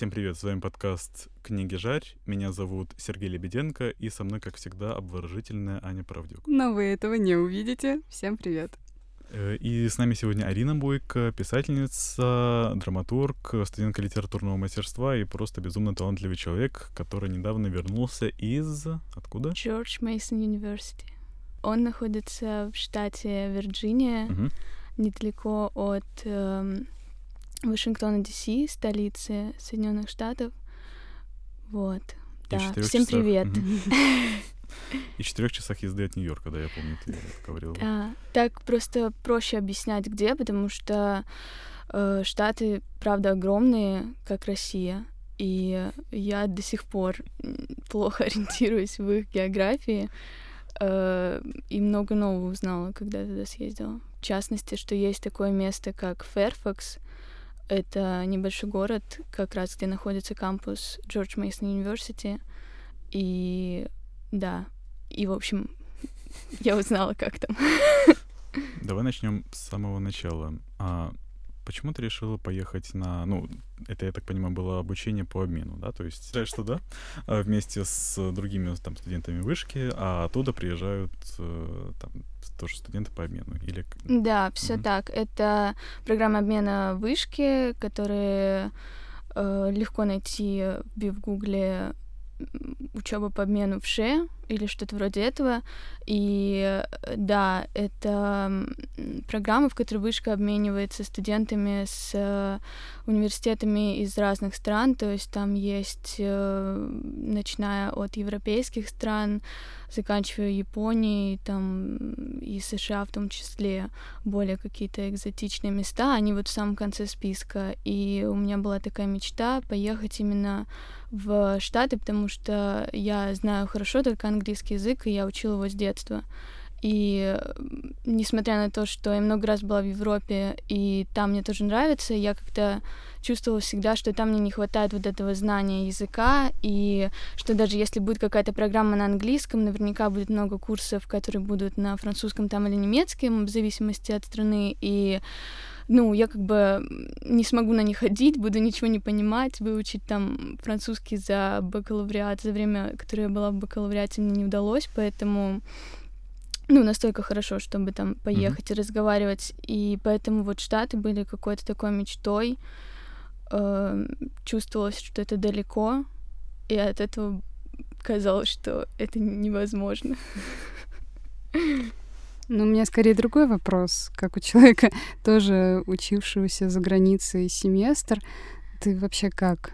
Всем привет, с вами подкаст «Книги Жарь». Меня зовут Сергей Лебеденко, и со мной, как всегда, обворожительная Аня Правдюк. Но вы этого не увидите. Всем привет. Э, и с нами сегодня Арина Бойко, писательница, драматург, студентка литературного мастерства и просто безумно талантливый человек, который недавно вернулся из... Откуда? Джордж Мейсон University. Он находится в штате Вирджиния, угу. недалеко от эм, Вашингтона, Д.С., столицы Соединенных Штатов. Вот. И да, всем часах... привет. И четырех часах езды от Нью-Йорка, да, я помню, ты говорила. Да, так просто проще объяснять, где, потому что э, Штаты, правда, огромные, как Россия, и я до сих пор плохо ориентируюсь в их географии, э, и много нового узнала, когда туда съездила. В частности, что есть такое место, как Фэрфакс, это небольшой город, как раз где находится кампус Джордж Мейсон Университи. И да, и, в общем, я узнала, как там. Давай начнем с самого начала. А почему ты решила поехать на... Ну, это, я так понимаю, было обучение по обмену, да? То есть, что да, а вместе с другими там студентами вышки, а оттуда приезжают э, там тоже студенты по обмену? Или... Да, все mm-hmm. так. Это программа обмена вышки, которые э, легко найти в Гугле учеба по обмену в ШЕ или что-то вроде этого. И да, это программа, в которой вышка обменивается студентами с э, университетами из разных стран. То есть там есть, э, начиная от европейских стран, заканчивая Японией, там и США в том числе, более какие-то экзотичные места, они вот в самом конце списка. И у меня была такая мечта поехать именно в Штаты, потому что я знаю хорошо только английский язык, и я учила его с детства. И несмотря на то, что я много раз была в Европе, и там мне тоже нравится, я как-то чувствовала всегда, что там мне не хватает вот этого знания языка, и что даже если будет какая-то программа на английском, наверняка будет много курсов, которые будут на французском там или немецком, в зависимости от страны, и ну, я как бы не смогу на них ходить, буду ничего не понимать, выучить там французский за бакалавриат, за время, которое я была в бакалавриате, мне не удалось, поэтому ну, настолько хорошо, чтобы там поехать mm-hmm. и разговаривать. И поэтому вот Штаты были какой-то такой мечтой. Э, чувствовалось, что это далеко, и от этого казалось, что это невозможно. Ну, у меня скорее другой вопрос, как у человека, тоже учившегося за границей семестр. Ты вообще как?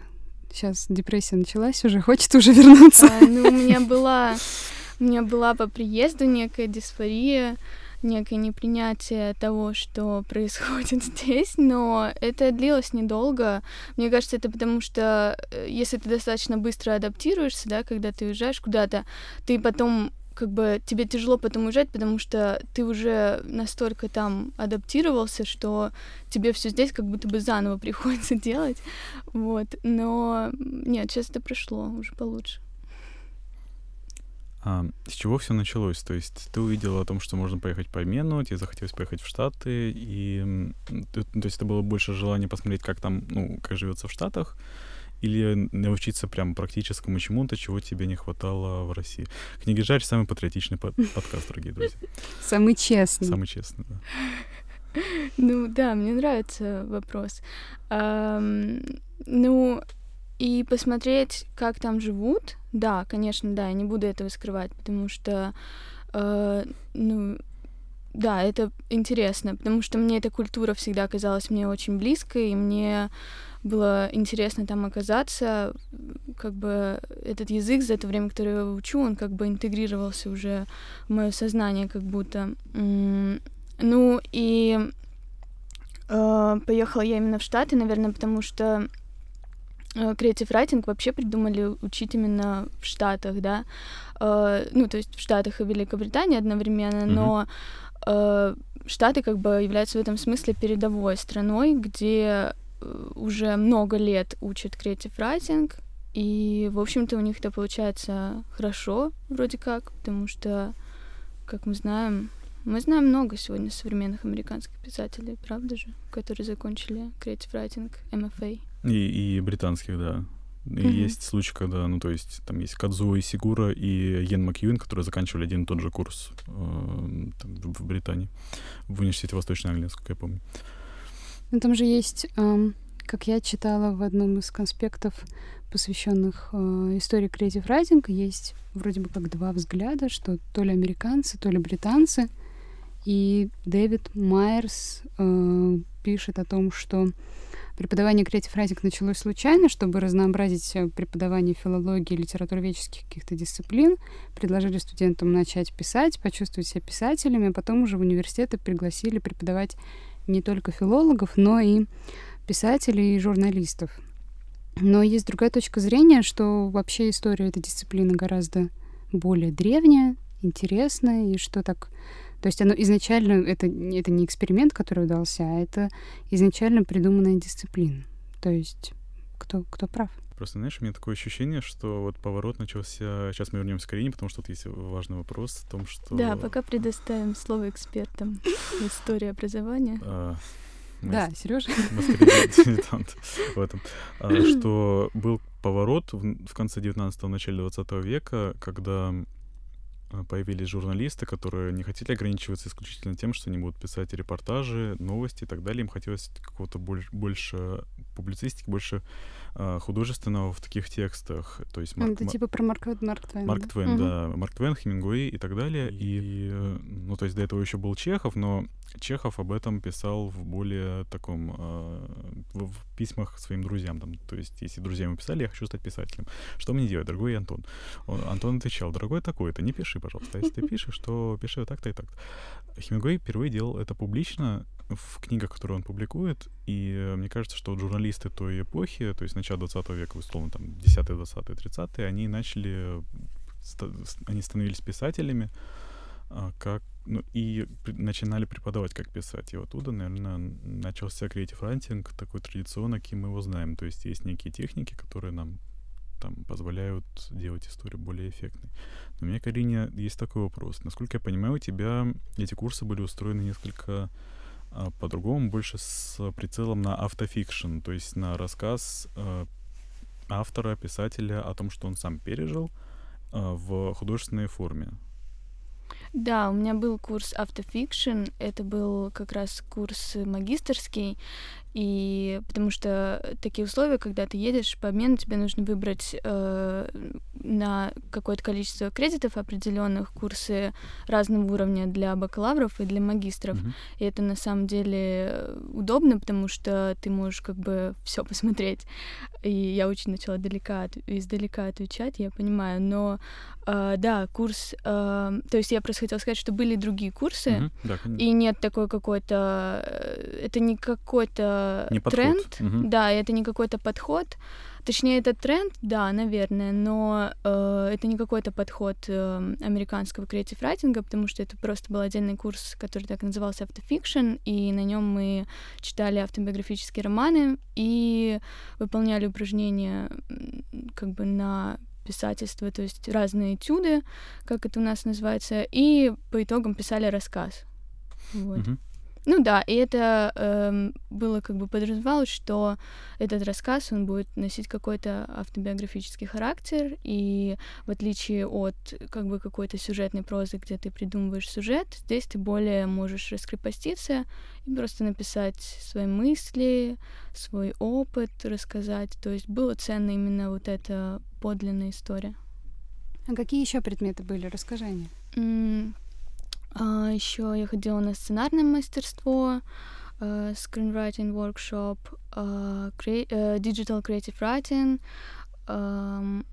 Сейчас депрессия началась уже, хочет уже вернуться? А, ну, у меня была, у меня была по приезду некая дисфория, некое непринятие того, что происходит здесь, но это длилось недолго. Мне кажется, это потому что э, если ты достаточно быстро адаптируешься, да, когда ты уезжаешь куда-то, ты потом как бы тебе тяжело потом уезжать, потому что ты уже настолько там адаптировался, что тебе все здесь как будто бы заново приходится делать. Вот. Но нет, сейчас это прошло уже получше. А, с чего все началось? То есть ты увидела о том, что можно поехать по обмену, тебе захотелось поехать в Штаты, и то есть это было больше желание посмотреть, как там, ну, как живется в Штатах, или научиться прям практическому чему-то, чего тебе не хватало в России. Книги Жарь — самый патриотичный под подкаст, дорогие друзья. Самый честный. Самый честный, да. Ну да, мне нравится вопрос. ну, и посмотреть, как там живут, да, конечно, да, я не буду этого скрывать, потому что, э, ну, да, это интересно, потому что мне эта культура всегда казалась мне очень близкой, и мне было интересно там оказаться. Как бы этот язык за это время, которое я учу, он как бы интегрировался уже в мое сознание, как будто. Ну и э, поехала я именно в Штаты, наверное, потому что э, Creative Writing вообще придумали учить именно в Штатах, да, э, ну, то есть в Штатах и Великобритании одновременно, mm-hmm. но э, Штаты как бы являются в этом смысле передовой страной, где Э, уже много лет учат creative writing, и, в общем-то, у них это получается хорошо, вроде как, потому что, как мы знаем, мы знаем много сегодня современных американских писателей, правда же, которые закончили creative writing, MFA. И, и британских, да. И mm-hmm. есть случаи, когда, ну, то есть, там есть Кадзуо Сигура и Йен Макьюин, которые заканчивали один и тот же курс э, там, в Британии, в университете Восточной Англии, насколько я помню. Ну, там же есть, э, как я читала в одном из конспектов, посвященных э, истории Creative Writing, есть вроде бы как два взгляда, что то ли американцы, то ли британцы. И Дэвид Майерс э, пишет о том, что Преподавание Creative Writing началось случайно, чтобы разнообразить э, преподавание филологии и литературоведческих каких-то дисциплин. Предложили студентам начать писать, почувствовать себя писателями, а потом уже в университеты пригласили преподавать не только филологов, но и писателей и журналистов. Но есть другая точка зрения, что вообще история этой дисциплины гораздо более древняя, интересная, и что так то есть оно изначально, это, это не эксперимент, который удался, а это изначально придуманная дисциплина. То есть кто, кто прав? Просто, знаешь, у меня такое ощущение, что вот поворот начался... Сейчас мы вернемся к Карине, потому что тут есть важный вопрос о том, что... Да, пока предоставим слово экспертам истории образования. А, да, Сережа. дилетант в этом. А, что был поворот в конце 19-го, начале 20 века, когда появились журналисты, которые не хотели ограничиваться исключительно тем, что они будут писать репортажи, новости и так далее. Им хотелось какого-то больше, больше публицистики, больше э, художественного в таких текстах. То есть Марк, Это типа про Марк, Марк Твен. Марк Твен, да. Марк Твен, Хемингуэй и так далее. И, ну, то есть до этого еще был Чехов, но Чехов об этом писал в более таком... Э, в, в письмах своим друзьям. Там, то есть если друзья ему писали, я хочу стать писателем. Что мне делать, дорогой Антон? Он, Антон отвечал, дорогой такой-то, не пиши, пожалуйста. А если ты пишешь, то пиши так-то и так-то. Хемингуэй впервые делал это публично, в книгах, которые он публикует, и э, мне кажется, что журналисты той эпохи, то есть начала 20 века, условно, там, 10 20 30 они начали, они становились писателями, а, как, ну, и начинали преподавать, как писать. И оттуда, наверное, начался Creative Writing, такой традиционно, каким мы его знаем. То есть есть некие техники, которые нам там позволяют делать историю более эффектной. Но у меня, Карине, есть такой вопрос. Насколько я понимаю, у тебя эти курсы были устроены несколько а, по-другому, больше с прицелом на автофикшн, то есть на рассказ а, автора, писателя о том, что он сам пережил а, в художественной форме. Да, у меня был курс автофикшн, это был как раз курс магистрский, и потому что такие условия, когда ты едешь по обмену, тебе нужно выбрать э, на какое-то количество кредитов определенных курсы разного уровня для бакалавров и для магистров. Mm-hmm. И это на самом деле удобно, потому что ты можешь как бы все посмотреть. И я очень начала далека, издалека отвечать, я понимаю. Но э, да, курс, э, то есть я просто хотела сказать, что были другие курсы, mm-hmm. да, и нет такой какой-то, э, это не какой-то не тренд, угу. да, это не какой-то подход. Точнее, это тренд, да, наверное, но э, это не какой-то подход э, американского креатив райтинга, потому что это просто был отдельный курс, который так назывался автофикшн, и на нем мы читали автобиографические романы и выполняли упражнения как бы на писательство, то есть разные этюды, как это у нас называется, и по итогам писали рассказ. Вот. Mm-hmm. Ну да, и это эм, было как бы подразумевалось, что этот рассказ, он будет носить какой-то автобиографический характер, и в отличие от как бы какой-то сюжетной прозы, где ты придумываешь сюжет, здесь ты более можешь раскрепоститься и просто написать свои мысли, свой опыт рассказать. То есть было ценно именно вот эта подлинная история. А какие еще предметы были? Расскажи мне. А, еще я ходила на сценарное мастерство, uh, screenwriting workshop, crea- uh, digital creative writing. Um,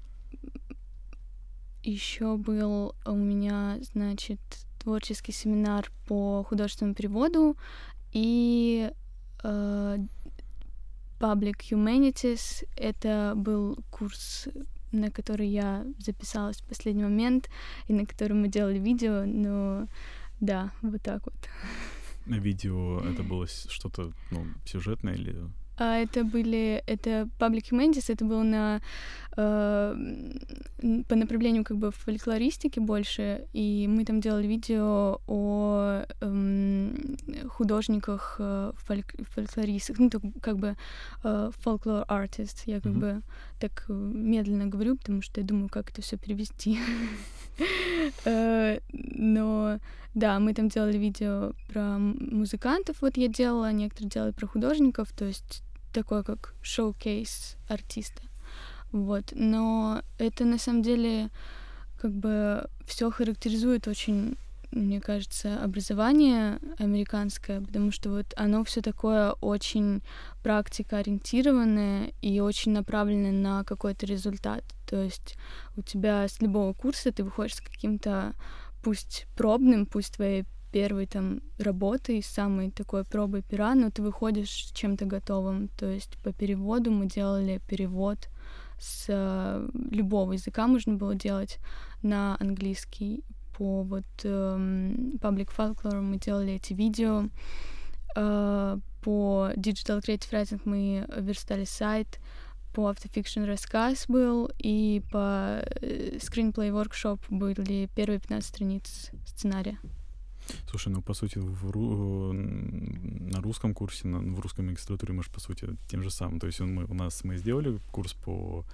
еще был у меня, значит, творческий семинар по художественному переводу и Public Humanities. Это был курс на который я записалась в последний момент и на который мы делали видео, но да, вот так вот. Видео это было что-то ну, сюжетное или А это были, это Public Humanities, это было на э, по направлению как бы фольклористики больше, и мы там делали видео о э, художниках, э, фольк, фольклористах, ну, так, как бы э, folklore artist, я как mm-hmm. бы так медленно говорю, потому что я думаю, как это все перевести. Э, но да, мы там делали видео про музыкантов, вот я делала, некоторые делали про художников, то есть такое как шоу-кейс артиста. Вот. Но это на самом деле как бы все характеризует очень мне кажется, образование американское, потому что вот оно все такое очень практикоориентированное и очень направленное на какой-то результат. То есть у тебя с любого курса ты выходишь с каким-то пусть пробным, пусть твоей первой там работой, самой такой пробой пера, но ты выходишь с чем-то готовым. То есть по переводу мы делали перевод с э, любого языка можно было делать на английский. По вот э, Public Folklore мы делали эти видео. Э, по Digital Creative Writing мы верстали сайт. По Autofiction рассказ был, и по э, Screenplay Workshop были первые 15 страниц сценария. Слушай, ну, по сути, в ру... на русском курсе, на... в русской магистратуре мы же, по сути, тем же самым. То есть он, мы, у нас мы сделали курс по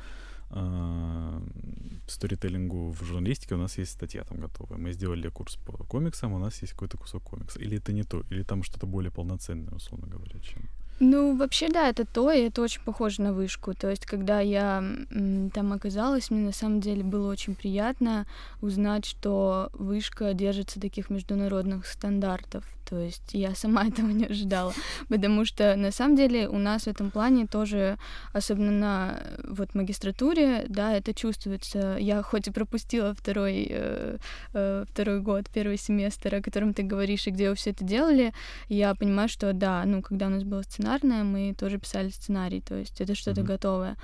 э, сторителлингу в журналистике, у нас есть статья там готовая. Мы сделали курс по комиксам, у нас есть какой-то кусок комикса. Или это не то, или там что-то более полноценное, условно говоря, чем... Ну, вообще, да, это то, и это очень похоже на вышку. То есть, когда я там оказалась, мне на самом деле было очень приятно узнать, что вышка держится таких международных стандартов. То есть я сама этого не ожидала, потому что на самом деле у нас в этом плане тоже, особенно на вот магистратуре, да, это чувствуется. Я хоть и пропустила второй, э, э, второй год, первый семестр, о котором ты говоришь, и где вы все это делали, я понимаю, что да, ну, когда у нас было сценарное, мы тоже писали сценарий, то есть это что-то mm-hmm. готовое.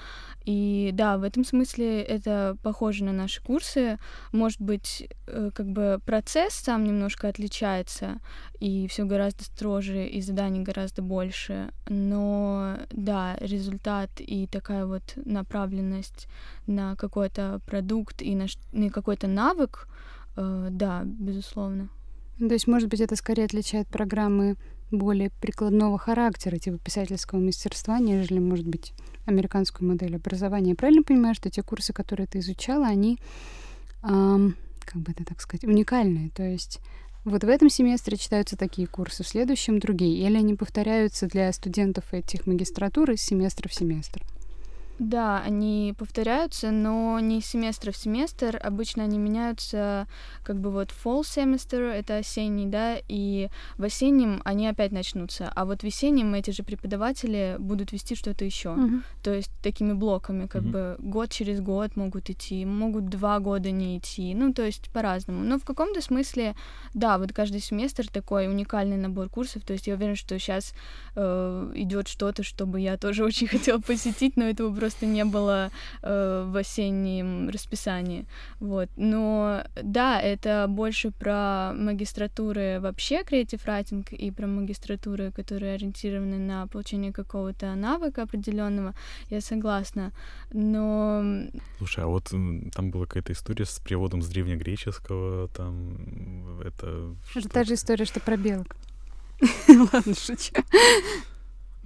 И да, в этом смысле это похоже на наши курсы. Может быть, э, как бы процесс сам немножко отличается, и все гораздо строже, и заданий гораздо больше. Но да, результат и такая вот направленность на какой-то продукт и на, на какой-то навык, э, да, безусловно. То есть, может быть, это скорее отличает программы более прикладного характера, типа писательского мастерства, нежели, может быть, американскую модель образования. Я правильно понимаю, что те курсы, которые ты изучала, они, эм, как бы это так сказать, уникальные? То есть вот в этом семестре читаются такие курсы, в следующем другие, или они повторяются для студентов этих магистратур из семестра в семестр? Да, они повторяются, но не семестр в семестр. Обычно они меняются, как бы вот fall semester, это осенний, да, и в осеннем они опять начнутся. А вот в весеннем эти же преподаватели будут вести что-то еще. Uh-huh. То есть такими блоками, как uh-huh. бы год через год могут идти, могут два года не идти. Ну, то есть по-разному. Но в каком-то смысле, да, вот каждый семестр такой уникальный набор курсов. То есть я уверена, что сейчас э, идет что-то, чтобы я тоже очень хотела посетить, но этого просто просто не было э, в осеннем расписании. Вот. Но да, это больше про магистратуры вообще Creative Writing и про магистратуры, которые ориентированы на получение какого-то навыка определенного. Я согласна. Но... Слушай, а вот там была какая-то история с переводом с древнегреческого, там это... Это та же история, что про белок. Ладно, шучу.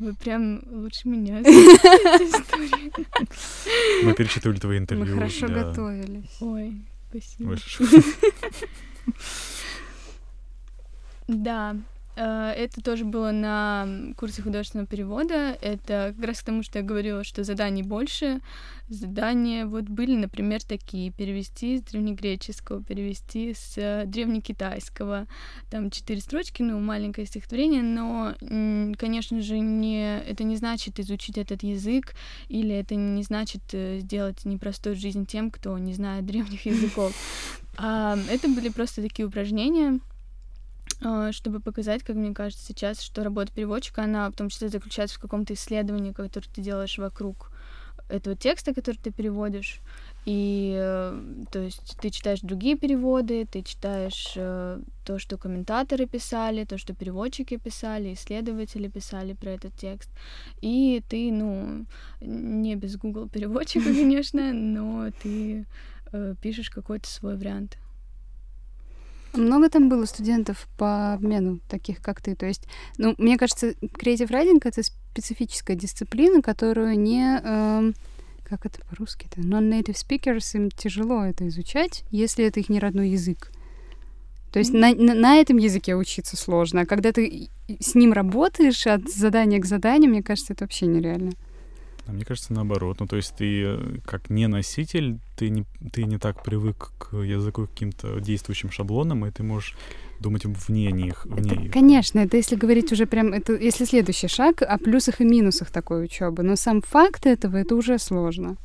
Вы прям лучше меня Мы перечитывали твои интервью. Мы хорошо готовились. Ой, спасибо. Да, это тоже было на курсе художественного перевода. Это как раз к тому, что я говорила, что заданий больше. Задания вот были, например, такие. Перевести с древнегреческого, перевести с э, древнекитайского. Там четыре строчки, ну, маленькое стихотворение, но, конечно же, не, это не значит изучить этот язык, или это не значит э, сделать непростую жизнь тем, кто не знает древних языков. А, это были просто такие упражнения, чтобы показать, как мне кажется сейчас, что работа переводчика, она в том числе заключается в каком-то исследовании, которое ты делаешь вокруг этого текста, который ты переводишь. И, э, то есть, ты читаешь другие переводы, ты читаешь э, то, что комментаторы писали, то, что переводчики писали, исследователи писали про этот текст. И ты, ну, не без Google переводчика, конечно, но ты э, пишешь какой-то свой вариант. Много там было студентов по обмену, таких как ты? То есть, ну, мне кажется, Creative Writing — это специфическая дисциплина, которую не... Э, как это по-русски-то? Non-native speakers, им тяжело это изучать, если это их не родной язык. То есть на, на, на этом языке учиться сложно, а когда ты с ним работаешь от задания к заданию, мне кажется, это вообще нереально. А мне кажется, наоборот. Ну, то есть ты э, как не носитель, ты не, ты не так привык к языку, к каким-то действующим шаблонам, и ты можешь думать вне них. Вне это, их. Конечно, это если говорить уже прям, это если следующий шаг о плюсах и минусах такой учебы. Но сам факт этого, это уже сложно.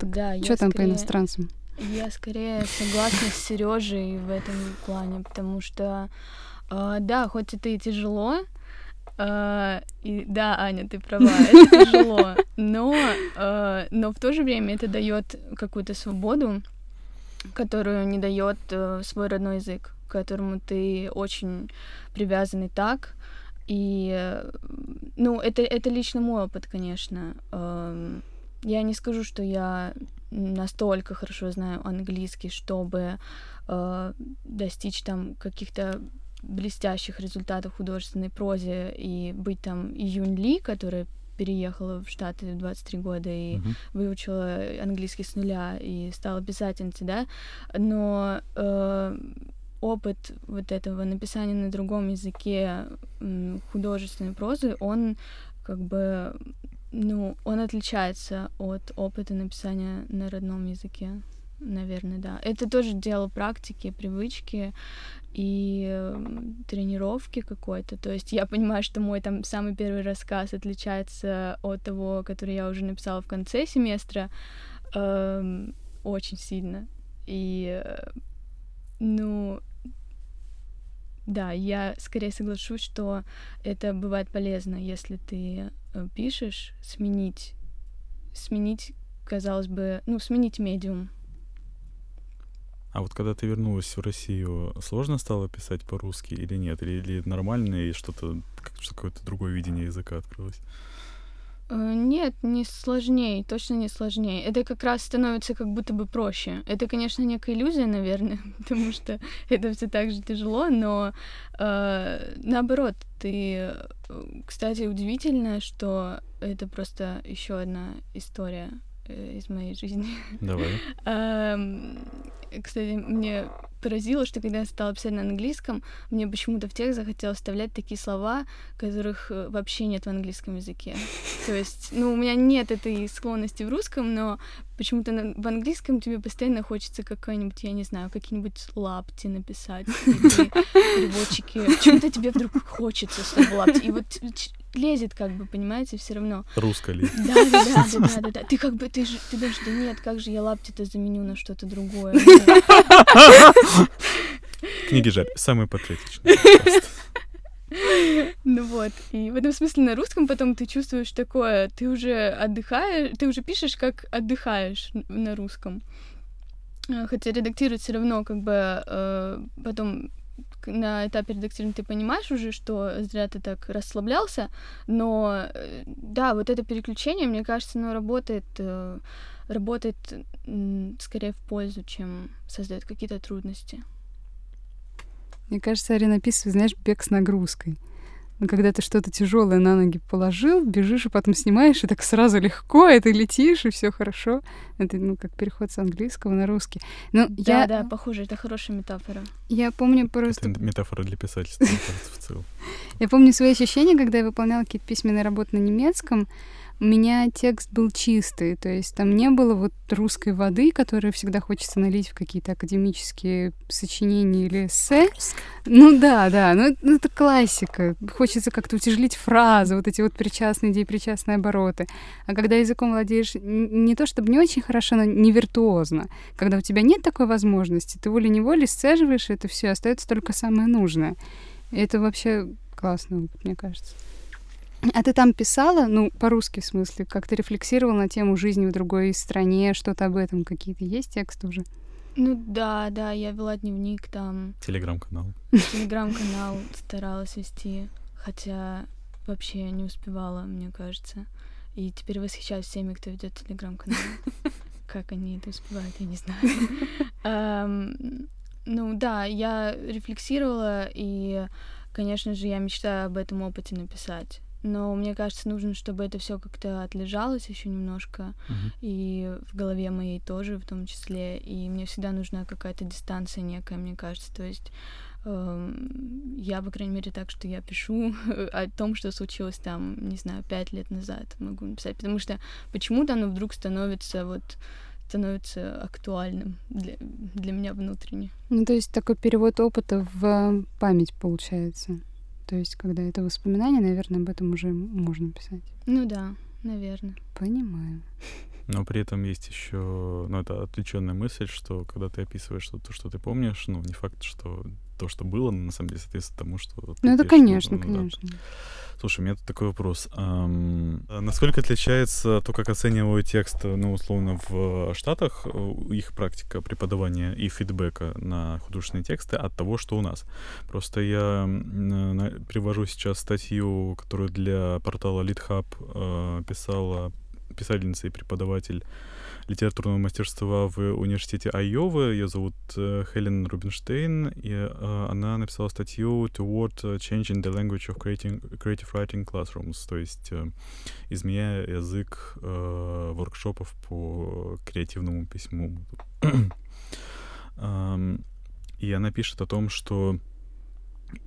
да, Что там скорее, по иностранцам? Я скорее согласна с Сережей в этом плане, потому что, э, да, хоть это и тяжело, Uh, и да, Аня, ты права, это тяжело, но, uh, но в то же время это дает какую-то свободу, которую не дает uh, свой родной язык, к которому ты очень привязанный так. И, ну, это, это лично мой опыт, конечно. Я не скажу, что я настолько хорошо знаю английский, чтобы uh, достичь там каких-то блестящих результатов в художественной прозе и быть там Июнь Ли, которая переехала в Штаты в 23 года и uh-huh. выучила английский с нуля и стала писательницей, да, но э, опыт вот этого написания на другом языке художественной прозы, он как бы, ну, он отличается от опыта написания на родном языке наверное, да. Это тоже дело практики, привычки и э, тренировки какой-то. То есть я понимаю, что мой там самый первый рассказ отличается от того, который я уже написала в конце семестра, э, очень сильно. И, э, ну, да, я скорее соглашусь, что это бывает полезно, если ты э, пишешь, сменить, сменить, казалось бы, ну, сменить медиум, а вот когда ты вернулась в Россию, сложно стало писать по-русски или нет? Или, или нормально, и что-то, какое-то другое видение языка открылось? Э, нет, не сложнее, точно не сложнее. Это как раз становится как будто бы проще. Это, конечно, некая иллюзия, наверное, потому что это все так же тяжело, но э, наоборот, ты, э, кстати, удивительно, что это просто еще одна история э, из моей жизни. Давай. Кстати, мне поразило, что когда я стала писать на английском, мне почему-то в текст захотелось вставлять такие слова, которых э, вообще нет в английском языке. То есть, ну, у меня нет этой склонности в русском, но почему-то в английском тебе постоянно хочется какой-нибудь, я не знаю, какие-нибудь лапти написать, переводчики. Почему-то тебе вдруг хочется слово лапти. И вот лезет, как бы, понимаете, все равно. Русская лезет. Да, да, да, да, да, да. Ты как бы, ты же, ты думаешь, да нет, как же я лапти-то заменю на что-то другое. Книги жаль, самые патриотичные. Ну вот, и в этом смысле на русском потом ты чувствуешь такое, ты уже отдыхаешь, ты уже пишешь, как отдыхаешь на русском. Э, хотя редактировать все равно как бы э, потом на этапе редактирования ты понимаешь уже, что зря ты так расслаблялся, но э, да, вот это переключение, мне кажется, оно работает, э, работает скорее в пользу, чем создает какие-то трудности. Мне кажется, Арина описывает, знаешь, бег с нагрузкой. Но когда ты что-то тяжелое на ноги положил, бежишь и потом снимаешь, и так сразу легко, и ты летишь, и все хорошо. Это ну как переход с английского на русский. Ну, да, я... да, похоже, это хорошая метафора. Я помню просто... Это метафора для писательства, в целом. Я помню свои ощущения, когда я выполняла какие-то письменные работы на немецком у меня текст был чистый, то есть там не было вот русской воды, которую всегда хочется налить в какие-то академические сочинения или эссе. Ну да, да, ну, ну это классика. Хочется как-то утяжелить фразы, вот эти вот причастные идеи, причастные обороты. А когда языком владеешь не то чтобы не очень хорошо, но не виртуозно, когда у тебя нет такой возможности, ты волей-неволей сцеживаешь это все, остается только самое нужное. И это вообще классный опыт, мне кажется. А ты там писала, ну, по-русски в смысле, как ты рефлексировал на тему жизни в другой стране, что-то об этом, какие-то есть тексты уже? Ну да, да, я вела дневник там. Телеграм-канал. Телеграм-канал старалась вести, хотя вообще не успевала, мне кажется. И теперь восхищаюсь всеми, кто ведет телеграм-канал. Как они это успевают, я не знаю. Ну да, я рефлексировала, и, конечно же, я мечтаю об этом опыте написать но мне кажется, нужно, чтобы это все как-то отлежалось еще немножко, Мгм. и в голове моей тоже в том числе, и мне всегда нужна какая-то дистанция некая, мне кажется, то есть эм, я, по крайней мере, так, что я пишу о том, что случилось там, не знаю, пять лет назад могу написать, потому что почему-то оно вдруг становится вот становится актуальным для, для меня внутренне. Ну, то есть такой перевод опыта в память получается. То есть, когда это воспоминания, наверное, об этом уже можно писать. Ну да, наверное. Понимаю. Но при этом есть еще, ну, это отвлеченная мысль, что когда ты описываешь то, что ты помнишь, ну, не факт, что то, что было, на самом деле, соответствует тому, что... ты Ну, это пишешь. конечно, Ну, да. конечно. Слушай, у меня тут такой вопрос. А насколько отличается то, как оценивают текст, ну, условно, в Штатах, э, их практика преподавания и фидбэка на художественные тексты от того, что у нас? Просто я привожу сейчас статью, которую для портала LeadHub э, писала писательница и преподаватель литературного мастерства в университете Айовы. Ее зовут э, Хелен Рубинштейн, и э, она написала статью «Toward Changing the Language of Creating, Creative Writing Classrooms», то есть э, изменяя язык воркшопов по креативному письму. Ам, И она пишет о том, что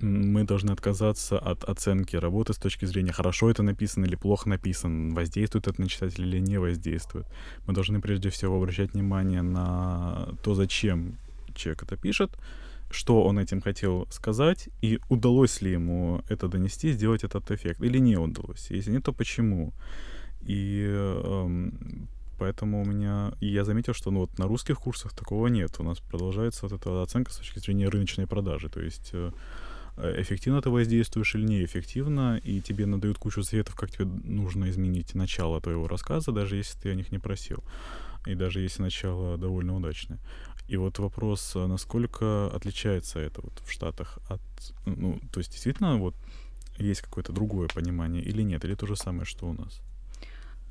мы должны отказаться от оценки работы с точки зрения, хорошо это написано или плохо написано, воздействует это на читателя или не воздействует. Мы должны прежде всего обращать внимание на то, зачем человек это пишет, что он этим хотел сказать, и удалось ли ему это донести, сделать этот эффект, или не удалось. Если нет, то почему? И эм, поэтому у меня... И я заметил, что ну, вот на русских курсах такого нет. У нас продолжается вот эта оценка с точки зрения рыночной продажи. То есть э, эффективно ты воздействуешь или неэффективно, и тебе надают кучу советов, как тебе нужно изменить начало твоего рассказа, даже если ты о них не просил. И даже если начало довольно удачное. И вот вопрос, а насколько отличается это вот в Штатах от... Ну, то есть действительно вот есть какое-то другое понимание или нет, или то же самое, что у нас?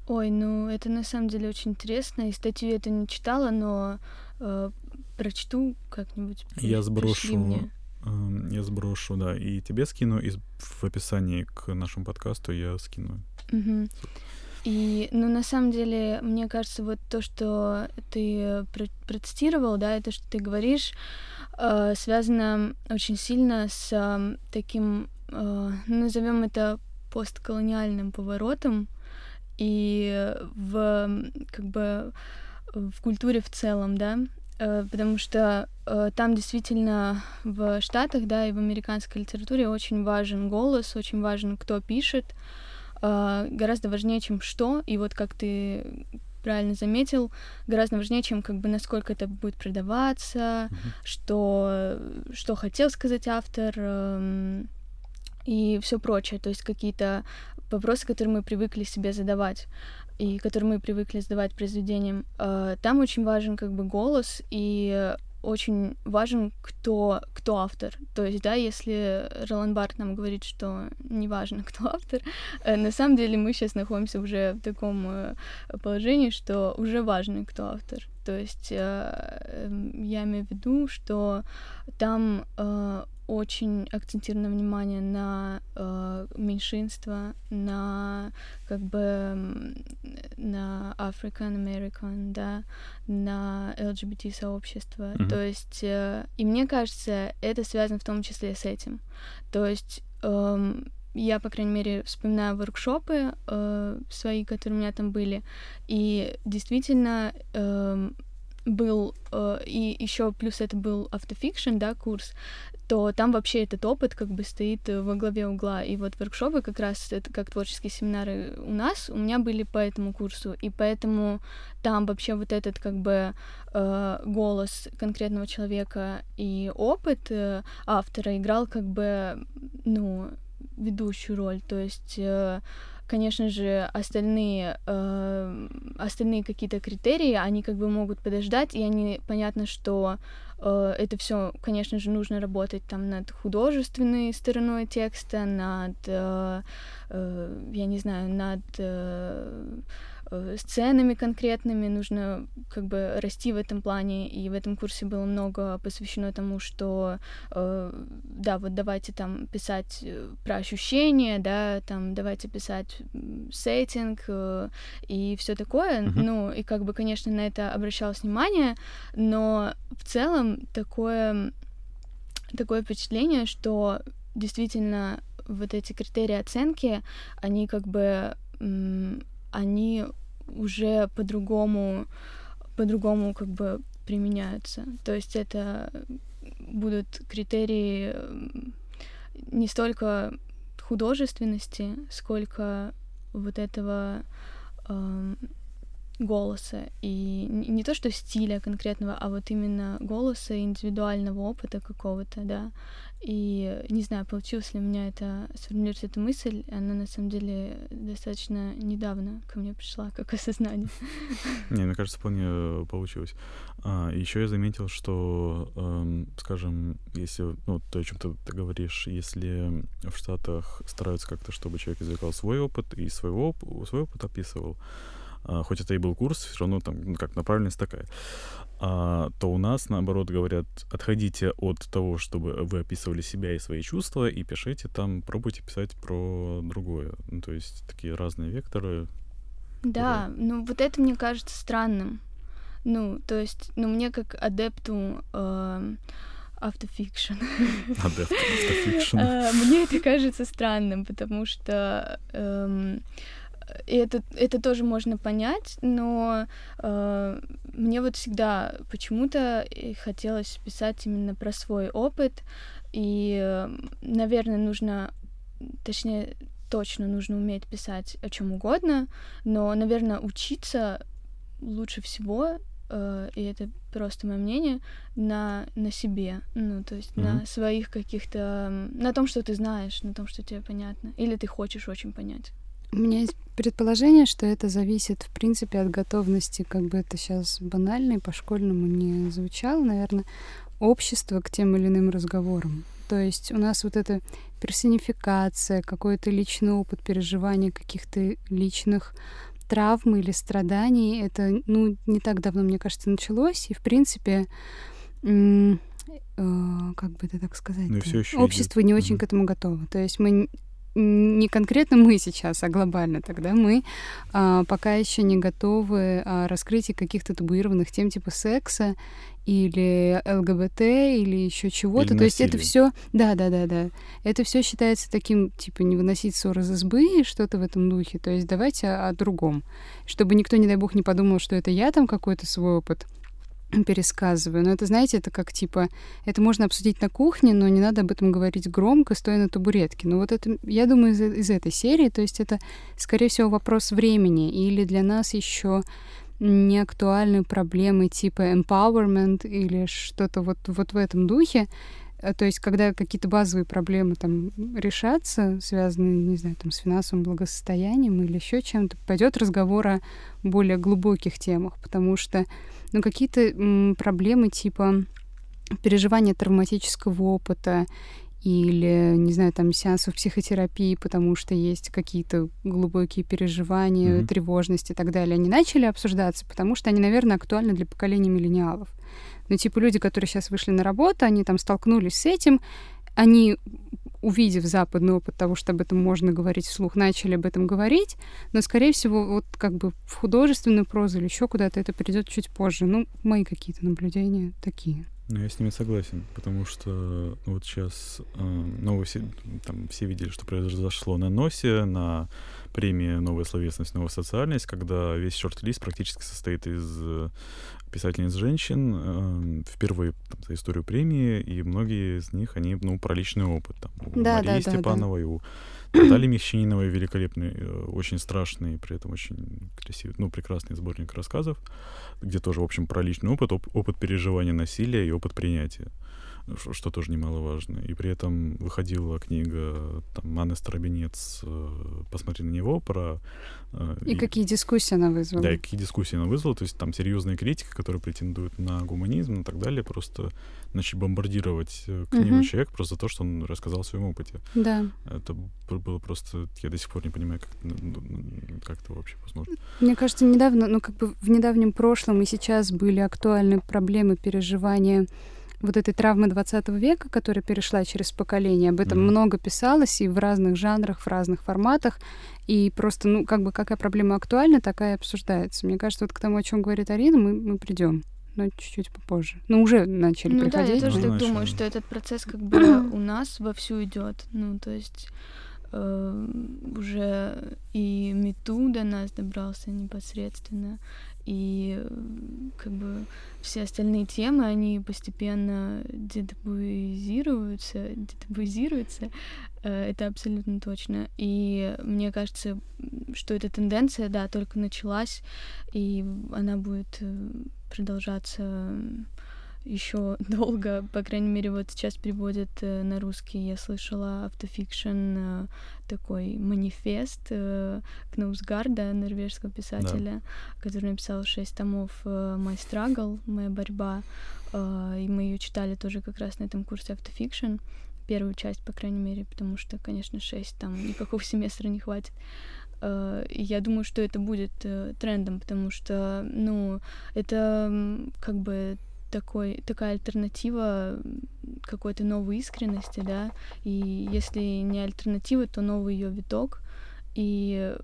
Ой, ну это на самом деле очень интересно. И статью я это не читала, но э, прочту как-нибудь. Я сброшу, я сброшу, да, и тебе скину, и в описании к нашему подкасту я скину. Мгм. И, ну, на самом деле, мне кажется, вот то, что ты про- процитировал, да, это что ты говоришь, э, связано очень сильно с эм, таким, э, назовем это постколониальным поворотом и в как бы в культуре в целом, да, Э, потому что э, там действительно в Штатах, да, и в американской литературе очень важен голос, очень важен, кто пишет, э, гораздо важнее, чем что. И вот как ты правильно заметил, гораздо важнее, чем как бы насколько это будет продаваться, Мгм. что, что хотел сказать автор эм, и все прочее. То есть какие-то вопросы, которые мы привыкли себе задавать и которые мы привыкли задавать произведениям. Э, Там очень важен как бы голос и очень важен, кто, кто автор. То есть, да, если Ролан Барт нам говорит, что не важно, кто автор, э, на самом деле мы сейчас находимся уже в таком э, положении, что уже важно, кто автор. То есть э, я имею в виду, что там э, очень акцентировано внимание на э, меньшинство, на как бы на African American, да, на LGBT сообщество. Мгм. То есть, э, и мне кажется, это связано в том числе с этим. То есть эм, я, по крайней мере, вспоминаю воркшопы э, свои, которые у меня там были, и действительно эм, был э, и еще плюс это был автофикшн, да, курс, то там вообще этот опыт как бы стоит э, во главе угла. И вот воркшопы как раз это как творческие семинары у нас, у меня были по этому курсу, и поэтому там вообще вот этот как бы э, голос конкретного человека и опыт э, автора играл как бы, ну, ведущую роль. То есть, э, конечно же, остальные, э, остальные какие-то критерии, они как бы могут подождать, и они, понятно, что э, это все, конечно же, нужно работать там над художественной стороной текста, над, я не знаю, над сценами конкретными, нужно как бы расти в этом плане, и в этом курсе было много посвящено тому, что, э, да, вот давайте там писать э, про ощущения, да, там давайте писать сеттинг э, и все такое, mm-hmm. ну, и как бы, конечно, на это обращалось внимание, но в целом такое, такое впечатление, что действительно вот эти критерии оценки, они как бы они уже по-другому, по-другому как бы применяются. То есть это будут критерии не столько художественности, сколько вот этого э, голоса. И не то, что стиля конкретного, а вот именно голоса, индивидуального опыта какого-то, да. И не знаю, получилось ли у меня это сформулировать эту мысль. Она на самом деле достаточно недавно ко мне пришла, как осознание. Не, мне кажется, вполне получилось. А, еще я заметил, что, эм, скажем, если, ну, то, о чем ты, говоришь, если в Штатах стараются как-то, чтобы человек извлекал свой опыт и свой опыт описывал, хоть это и был курс, все равно там ну, как направленность такая, а, то у нас, наоборот, говорят, отходите от того, чтобы вы описывали себя и свои чувства, и пишите там, пробуйте писать про другое. Ну, то есть такие разные векторы. Да, которые... ну вот это мне кажется странным. Ну, то есть, ну, мне как адепту э, автофикшн. Адепт автофикшн. Э, мне это кажется странным, потому что эм, и это, это тоже можно понять, но э, мне вот всегда почему-то хотелось писать именно про свой опыт, и, э, наверное, нужно, точнее, точно нужно уметь писать о чем угодно, но, наверное, учиться лучше всего, э, и это просто мое мнение, на, на себе, ну, то есть mm-hmm. на своих каких-то, на том, что ты знаешь, на том, что тебе понятно, или ты хочешь очень понять. У меня есть предположение, что это зависит, в принципе, от готовности, как бы это сейчас банально и по-школьному не звучало, наверное, общества к тем или иным разговорам. То есть у нас вот эта персонификация, какой-то личный опыт переживания каких-то личных травм или страданий, это, ну, не так давно, мне кажется, началось, и, в принципе, э, как бы это так сказать, ну, общество идет. не очень mm-hmm. к этому готово. То есть мы не конкретно мы сейчас, а глобально тогда мы а, пока еще не готовы а, раскрытие каких-то табуированных тем типа секса или ЛГБТ или еще чего-то. То есть это все, да, да, да, да, это все считается таким типа не выносить ссор из избы и что-то в этом духе. То есть давайте о, о другом, чтобы никто не дай бог не подумал, что это я там какой-то свой опыт пересказываю. Но это, знаете, это как типа, это можно обсудить на кухне, но не надо об этом говорить громко, стоя на табуретке. Ну вот это, я думаю, из, из этой серии, то есть это, скорее всего, вопрос времени. Или для нас еще не актуальны проблемы типа empowerment или что-то вот, вот в этом духе. Э, то есть, когда какие-то базовые проблемы там решатся, связанные, не знаю, там, с финансовым благосостоянием или еще чем-то, пойдет разговор о более глубоких темах, потому что ну, какие-то проблемы типа переживания травматического опыта или, не знаю, там, сеансов психотерапии, потому что есть какие-то глубокие переживания, mm-hmm. тревожность и так далее, они начали обсуждаться, потому что они, наверное, актуальны для поколения миллениалов. Но, типа, люди, которые сейчас вышли на работу, они там столкнулись с этим, они увидев западный опыт того, что об этом можно говорить вслух, начали об этом говорить, но, скорее всего, вот как бы в художественную прозу или еще куда-то это придет чуть позже. Ну, мои какие-то наблюдения такие. Ну, я с ними согласен, потому что ну, вот сейчас, э, ну, все, там, все видели, что произошло на НОСе, на премии «Новая словесность, новая социальность», когда весь шорт-лист практически состоит из писательниц женщин э, впервые там, за историю премии, и многие из них, они, ну, про личный опыт. Там, у да, Марии да, Степановой, да, да. у Натальи Мещаниновой великолепный, э, очень страшный, при этом очень красивый, ну, прекрасный сборник рассказов, где тоже, в общем, про личный опыт, оп- опыт переживания насилия и опыт принятия. Что тоже немаловажно. И при этом выходила книга там, Анны Старобинец э, «Посмотри на него» про... Э, и, и какие дискуссии она вызвала. Да, и какие дискуссии она вызвала. То есть там серьезные критики, которые претендуют на гуманизм и так далее, просто начали бомбардировать э, книгу угу. человек просто за то, что он рассказал о своем опыте. Да. Это было просто... Я до сих пор не понимаю, как, как это вообще возможно. Мне кажется, недавно, ну как бы в недавнем прошлом и сейчас были актуальны проблемы переживания вот этой травмы 20 века, которая перешла через поколение. Об этом mm-hmm. много писалось и в разных жанрах, в разных форматах. И просто, ну, как бы какая проблема актуальна, такая и обсуждается. Мне кажется, вот к тому, о чем говорит Арина, мы, мы придем. Но чуть-чуть попозже. Ну, уже начали ну, приходить. Да, я тоже так думаю, что этот процесс как бы у нас вовсю идет. Ну, то есть э, уже и Мету до нас добрался непосредственно, и как бы все остальные темы, они постепенно детабуизируются, детабуизируются, э, это абсолютно точно. И мне кажется, что эта тенденция, да, только началась, и она будет э, продолжаться еще долго, по крайней мере, вот сейчас переводят э, на русский. Я слышала автофикшн э, такой манифест э, Кнаусгарда, норвежского писателя, да. который написал шесть томов «My Struggle», «Моя борьба», и мы ее читали тоже как раз на этом курсе автофикшн, первую часть, по крайней мере, потому что, конечно, шесть там никакого семестра не хватит. Я думаю, что это будет трендом, потому что, ну, это как бы такой, такая альтернатива какой-то новой искренности, да, и если не альтернатива, то новый ее виток, и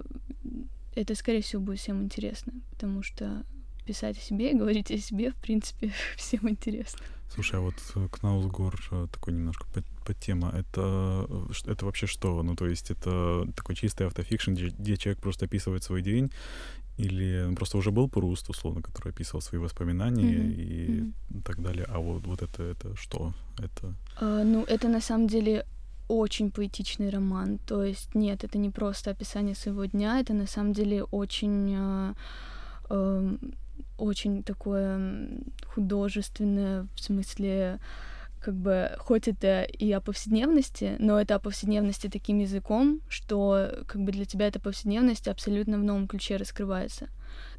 это, скорее всего, будет всем интересно, потому что писать о себе и говорить о себе, в принципе, всем интересно. Слушай, а вот э, Кнаусгор э, такой немножко под, под тема. Это, э, это вообще что? Ну, то есть это такой чистый автофикшн, где, где человек просто описывает свой день или просто уже был Пруст, условно, который описывал свои воспоминания mm-hmm. и mm-hmm. так далее. А вот, вот это, это что? Это... Uh, ну, это на самом деле очень поэтичный роман. То есть нет, это не просто описание своего дня, это на самом деле очень... Uh, uh, очень такое художественное, в смысле, как бы, хоть это и о повседневности, но это о повседневности таким языком, что как бы для тебя эта повседневность абсолютно в новом ключе раскрывается.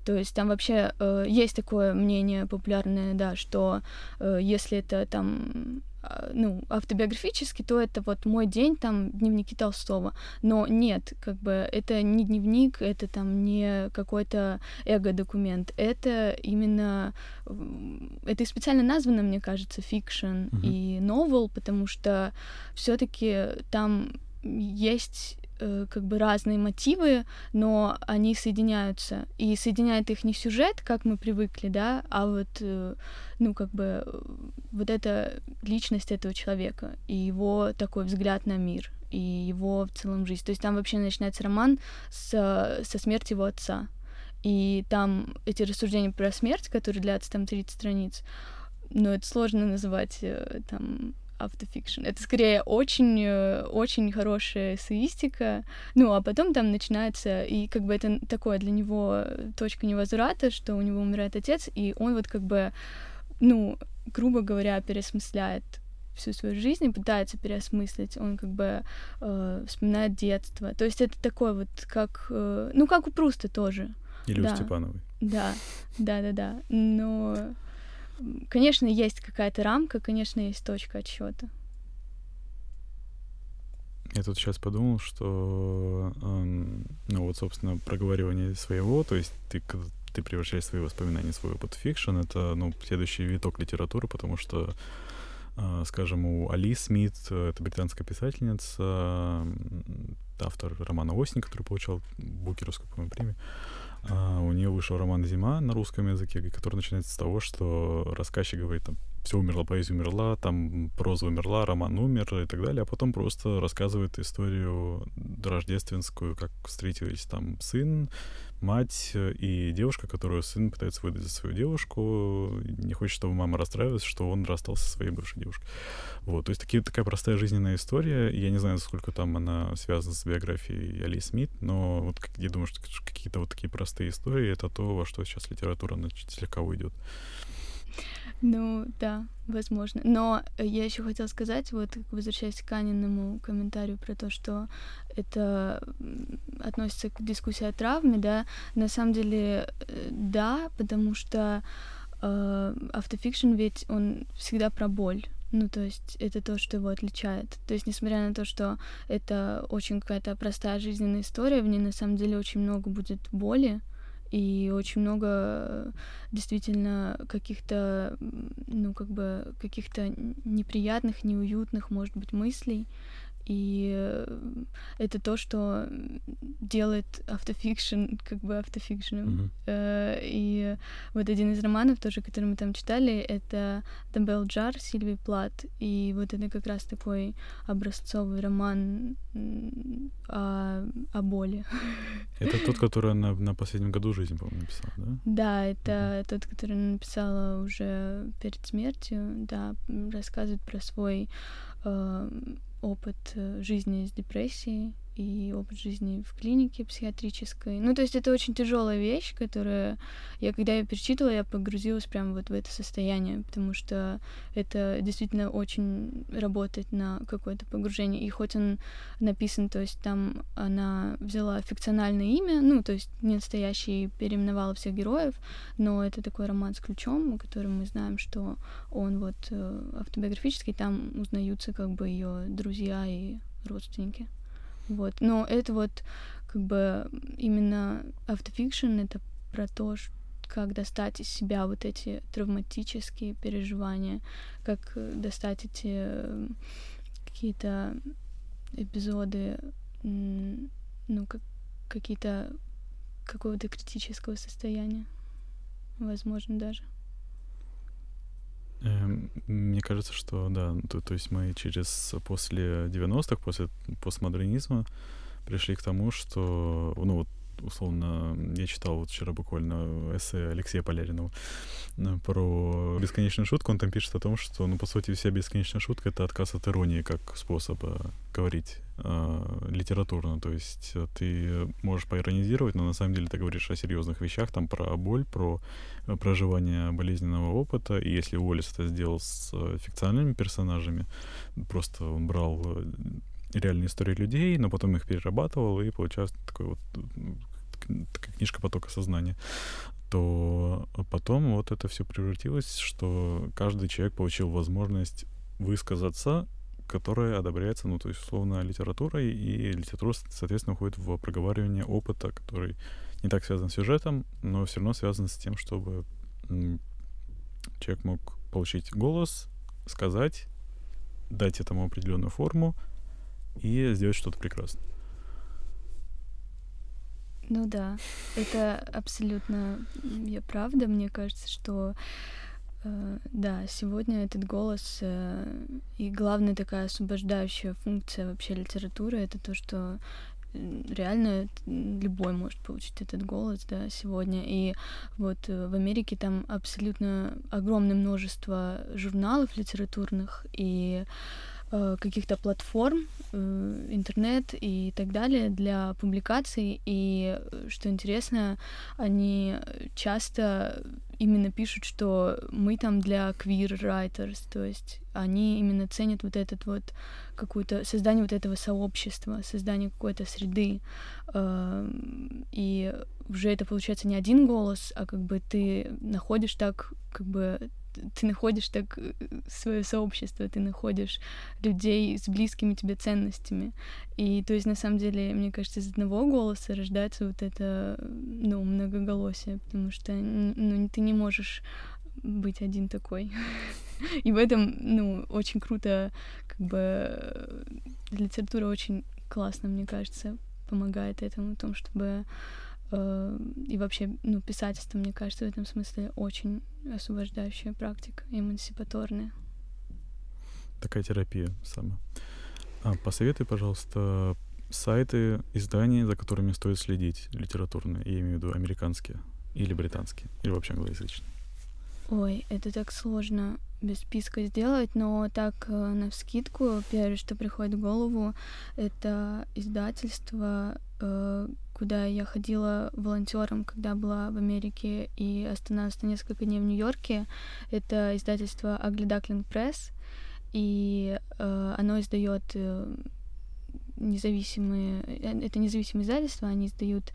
То есть там вообще э, есть такое мнение популярное, да, что э, если это там а, ну, автобиографически, то это вот мой день, там, дневники Толстого. Но нет, как бы, это не дневник, это там не какой-то эго-документ, это именно, это и специально названо, мне кажется, fiction mm-hmm. и novel, потому что все таки там есть Э, как бы разные мотивы, но они соединяются. И соединяет их не сюжет, как мы привыкли, да, а вот, э, ну, как бы вот эта личность этого человека и его такой взгляд на мир и его в целом жизнь. То есть там вообще начинается роман с, со смерти его отца. И там эти рассуждения про смерть, которые длятся там 30 страниц, но это сложно называть э, там автофикшн. Это скорее очень, э, очень хорошая эссеистика. Ну, а потом там начинается, и как бы это такое для него точка невозврата, что у него умирает отец, и он вот как бы, ну, грубо говоря, переосмысляет всю свою жизнь и пытается переосмыслить. Он как бы э, вспоминает детство. То есть это такое вот, как, э, ну, как у Пруста тоже. Или да. у Степановой. Да, да, да, да. Но Конечно, есть какая-то рамка, конечно, есть точка отсчета. Я тут сейчас подумал, что, э, ну вот, собственно, проговаривание своего, то есть ты, ты превращаешь свои воспоминания в свой опыт fiction, это, ну, следующий виток литературы, потому что, э, скажем, у Али Смит, это британская писательница, э, автор романа «Осень», который получал Букеровскую, по-моему, премию, а, у нее вышел роман «Зима» на русском языке, который начинается с того, что рассказчик говорит, там, все умерло, поэзия умерла, там проза умерла, роман умер и так далее, а потом просто рассказывает историю рождественскую, как встретились там сын, мать и девушка, которую сын пытается выдать за свою девушку, не хочет, чтобы мама расстраивалась, что он расстался со своей бывшей девушкой. Вот, то есть такие, такая простая жизненная история. Я не знаю, сколько там она связана с биографией Али Смит, но вот я думаю, что какие-то вот такие простые истории — это то, во что сейчас литература слегка уйдет. Ну, да, возможно. Но я еще хотела сказать, вот возвращаясь к Аниному комментарию про то, что это относится к дискуссии о травме, да, на самом деле, э, да, потому что э, ведь он всегда про боль. Ну, то есть это то, что его отличает. То есть, несмотря на то, что это очень какая-то простая жизненная история, в ней на самом деле очень много будет боли, и очень много действительно каких-то, ну, как бы, каких-то неприятных, неуютных, может быть, мыслей, и э, это то, что делает автофикшн как бы автофикшеном. Mm-hmm. И вот один из романов тоже, который мы там читали, это The Bell Jar Сильвии Плат. И вот это как раз такой образцовый роман о, о боли. Это тот, который она на последнем году жизни, по-моему, написала, да? Да, это mm-hmm. тот, который она написала уже перед смертью, да, рассказывает про свой э, опыт э, жизни с депрессией и опыт жизни в клинике психиатрической. Ну, то есть это очень тяжелая вещь, которая я, когда я перечитывала, я погрузилась прямо вот в это состояние, потому что это действительно очень работает на какое-то погружение. И хоть он написан, то есть там она взяла фикциональное имя, ну, то есть не настоящий, переименовала всех героев, но это такой роман с ключом, о котором мы знаем, что он вот э, автобиографический, там узнаются как бы ее друзья и родственники. Вот. Но это вот как бы именно автофикшн — это про то, как достать из себя вот эти травматические переживания, как достать эти какие-то эпизоды, ну, как какие-то какого-то критического состояния, возможно, даже. Эм, мне кажется, что да, то, то есть мы через после 90-х, после постмодернизма пришли к тому, что, ну вот, условно, я читал вот вчера буквально эссе Алексея Поляринова э, про бесконечную шутку. Он там пишет о том, что, ну, по сути, вся бесконечная шутка — это отказ от иронии как способа говорить э, литературно. То есть э, ты можешь поиронизировать, но на самом деле ты говоришь о серьезных вещах, там про боль, про э, проживание болезненного опыта. И если Уоллес это сделал с фикциональными персонажами, просто он брал реальные истории людей, но потом их перерабатывал, и получалось такой вот книжка потока сознания, то потом вот это все превратилось, что каждый человек получил возможность высказаться, которая одобряется, ну, то есть, условно, литературой, и литература, соответственно, уходит в проговаривание опыта, который не так связан с сюжетом, но все равно связан с тем, чтобы человек мог получить голос, сказать, дать этому определенную форму и сделать что-то прекрасное. Ну да, это абсолютно правда. Мне кажется, что э, да, сегодня этот голос э, и главная такая освобождающая функция вообще литературы это то, что реально любой может получить этот голос, да, сегодня. И вот э, в Америке там абсолютно огромное множество журналов литературных, и каких-то платформ, э, интернет и так далее для публикаций. И, э, что интересно, они часто именно пишут, что мы там для queer writers, то есть они именно ценят вот этот вот какую-то создание вот этого сообщества, создание какой-то среды, и уже это получается не один голос, а как бы ты находишь так как бы ты находишь так э, свое сообщество, ты находишь людей с близкими тебе ценностями. И то есть, на самом деле, мне кажется, из одного голоса рождается вот это, ну, многоголосие, потому что, ну, ты не можешь быть один такой. И в этом, ну, очень круто, как бы, литература очень классно, мне кажется, помогает этому, в том, чтобы и вообще, ну, писательство, мне кажется, в этом смысле очень освобождающая практика, эмансипаторная. Такая терапия сама. А, посоветуй, пожалуйста, сайты, издания, за которыми стоит следить литературные, я имею в виду американские или британские, или вообще англоязычные. Ой, это так сложно, без списка сделать, но так э, на вскидку первое, что приходит в голову, это издательство, э, куда я ходила волонтером, когда была в Америке и остановилась на несколько дней в Нью-Йорке. Это издательство Ugly Duckling Press, и э, оно издает э, независимые, э, это независимые издательства, они издают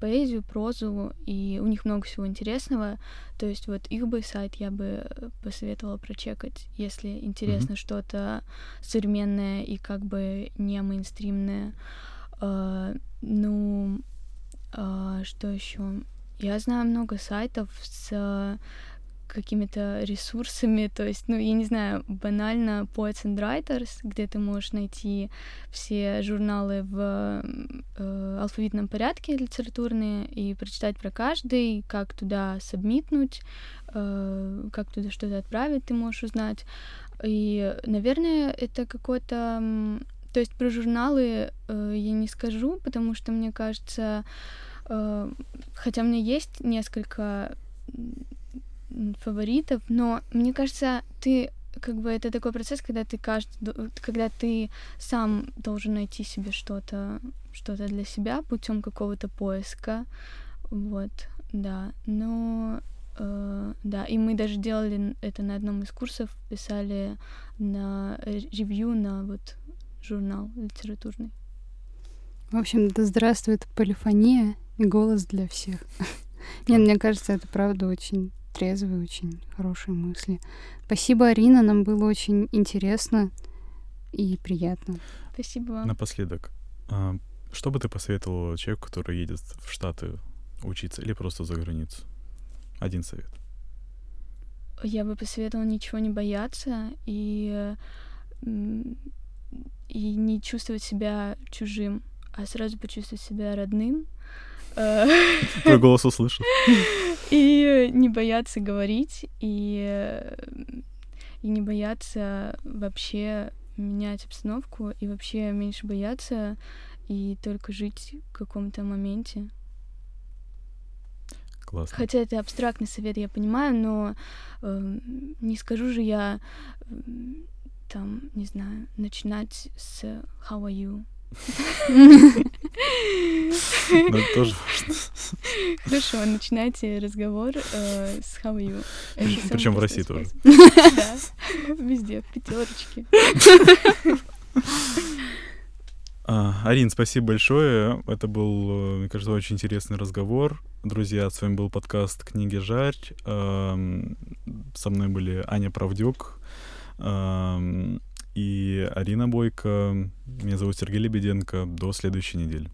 поэзию, прозу, и у них много всего интересного. То есть вот их бы сайт я бы посоветовала прочекать, если интересно mm-hmm. что-то современное и как бы не мейнстримное. Uh, ну, uh, что еще? Я знаю много сайтов с какими-то ресурсами, то есть, ну, я не знаю, банально Poets and Writers, где ты можешь найти все журналы в э, алфавитном порядке литературные и прочитать про каждый, как туда сабмитнуть, э, как туда что-то отправить, ты можешь узнать. И, наверное, это какой-то... То есть про журналы э, я не скажу, потому что, мне кажется, э, хотя у меня есть несколько фаворитов, но мне кажется, ты как бы это такой процесс, когда ты каждый, когда ты сам должен найти себе что-то, что-то для себя путем какого-то поиска, вот, да, но э, да, и мы даже делали это на одном из курсов, писали на ревью на вот журнал литературный. В общем, да здравствует полифония и голос для всех. Нет, мне кажется, это правда очень трезвые, очень хорошие мысли. Спасибо, Арина, нам было очень интересно и приятно. Спасибо вам. Напоследок, а, что бы ты посоветовала человеку, который едет в Штаты учиться или просто за границу? Один совет. Я бы посоветовала ничего не бояться и, и не чувствовать себя чужим, а сразу почувствовать себя родным. Твой голос услышал. И не бояться говорить, и, и не бояться вообще менять обстановку, и вообще меньше бояться, и только жить в каком-то моменте. Классно. Хотя это абстрактный совет, я понимаю, но э, не скажу же я э, там, не знаю, начинать с How are you? Хорошо, начинайте разговор э, с How are you? Причем в России тоже. Да, везде, в пятерочке. А, Арин, спасибо большое. Это был, э, мне кажется, очень интересный разговор. Друзья, с вами был подкаст «Книги Жарь». Эм, со мной были Аня Правдюк, и Арина Бойко. Меня зовут Сергей Лебеденко. До следующей недели.